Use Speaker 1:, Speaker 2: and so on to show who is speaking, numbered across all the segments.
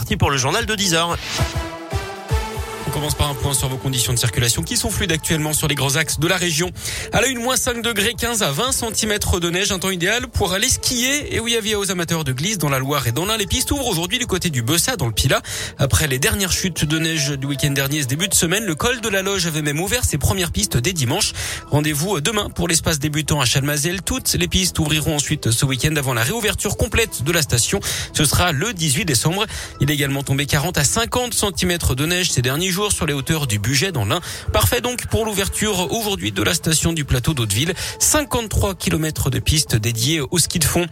Speaker 1: parti pour le journal de 10h.
Speaker 2: On commence par un point sur vos conditions de circulation qui sont fluides actuellement sur les grands axes de la région. À la une, moins 5 degrés, 15 à 20 cm de neige, un temps idéal pour aller skier. Et oui, avis aux amateurs de glisse dans la Loire et dans l'Ain. Les pistes ouvrent aujourd'hui du côté du Bessa, dans le Pila. Après les dernières chutes de neige du week-end dernier, ce début de semaine, le col de la Loge avait même ouvert ses premières pistes dès dimanche. Rendez-vous demain pour l'espace débutant à Chalmazel. Toutes les pistes ouvriront ensuite ce week-end avant la réouverture complète de la station. Ce sera le 18 décembre. Il est également tombé 40 à 50 cm de neige ces derniers sur les hauteurs du budget dans l'Ain. Parfait donc pour l'ouverture aujourd'hui de la station du plateau d'Hauteville. 53 km de pistes dédiées au ski de fond.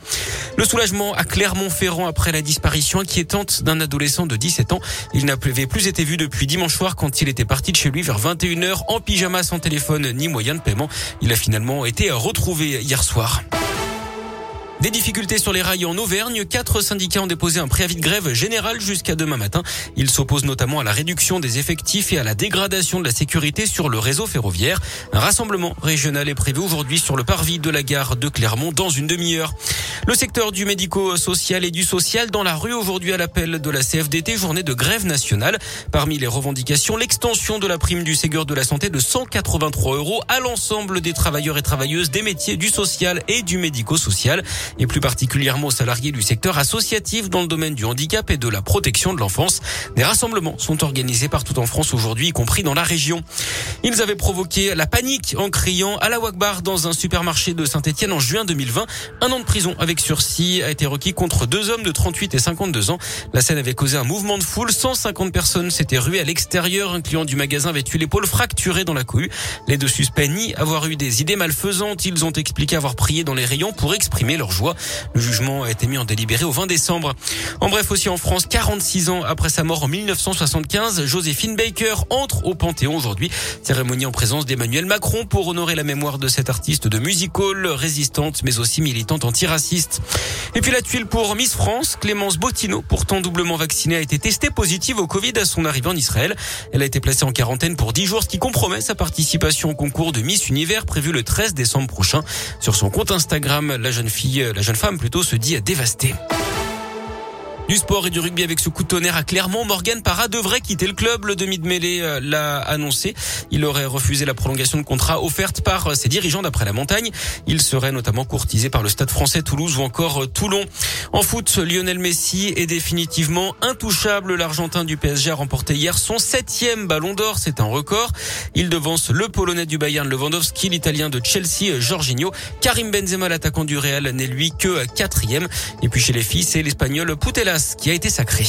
Speaker 2: Le soulagement à Clermont-Ferrand après la disparition inquiétante d'un adolescent de 17 ans. Il n'avait plus été vu depuis dimanche soir quand il était parti de chez lui vers 21h en pyjama sans téléphone ni moyen de paiement. Il a finalement été retrouvé hier soir. Des difficultés sur les rails en Auvergne. Quatre syndicats ont déposé un préavis de grève général jusqu'à demain matin. Ils s'opposent notamment à la réduction des effectifs et à la dégradation de la sécurité sur le réseau ferroviaire. Un rassemblement régional est prévu aujourd'hui sur le parvis de la gare de Clermont dans une demi-heure. Le secteur du médico-social et du social dans la rue aujourd'hui à l'appel de la CFDT, journée de grève nationale. Parmi les revendications, l'extension de la prime du Ségur de la santé de 183 euros à l'ensemble des travailleurs et travailleuses des métiers du social et du médico-social et plus particulièrement aux salariés du secteur associatif dans le domaine du handicap et de la protection de l'enfance. Des rassemblements sont organisés partout en France aujourd'hui, y compris dans la région. Ils avaient provoqué la panique en criant à la Wagbar dans un supermarché de Saint-Etienne en juin 2020. Un an de prison avec sursis a été requis contre deux hommes de 38 et 52 ans. La scène avait causé un mouvement de foule. 150 personnes s'étaient ruées à l'extérieur. Un client du magasin avait eu l'épaule fracturée dans la cohue. Les deux suspects nient avoir eu des idées malfaisantes. Ils ont expliqué avoir prié dans les rayons pour exprimer leur le jugement a été mis en délibéré au 20 décembre. En bref, aussi en France, 46 ans après sa mort en 1975, Joséphine Baker entre au Panthéon aujourd'hui. Cérémonie en présence d'Emmanuel Macron pour honorer la mémoire de cette artiste de musical, résistante mais aussi militante antiraciste. Et puis la tuile pour Miss France, Clémence Bottineau, pourtant doublement vaccinée, a été testée positive au Covid à son arrivée en Israël. Elle a été placée en quarantaine pour 10 jours, ce qui compromet sa participation au concours de Miss Univers prévu le 13 décembre prochain. Sur son compte Instagram, la jeune fille la jeune femme plutôt se dit dévastée. Du sport et du rugby avec ce coup de tonnerre à Clermont. Morgan Parra devrait quitter le club. Le demi de mêlée euh, l'a annoncé. Il aurait refusé la prolongation de contrat offerte par euh, ses dirigeants d'après la montagne. Il serait notamment courtisé par le Stade français Toulouse ou encore euh, Toulon. En foot, Lionel Messi est définitivement intouchable. L'Argentin du PSG a remporté hier son septième ballon d'or. C'est un record. Il devance le Polonais du Bayern Lewandowski, l'Italien de Chelsea Jorginho. Karim Benzema, l'attaquant du Real, n'est lui que quatrième. Et puis chez les filles, c'est l'Espagnol Qui a été sacré.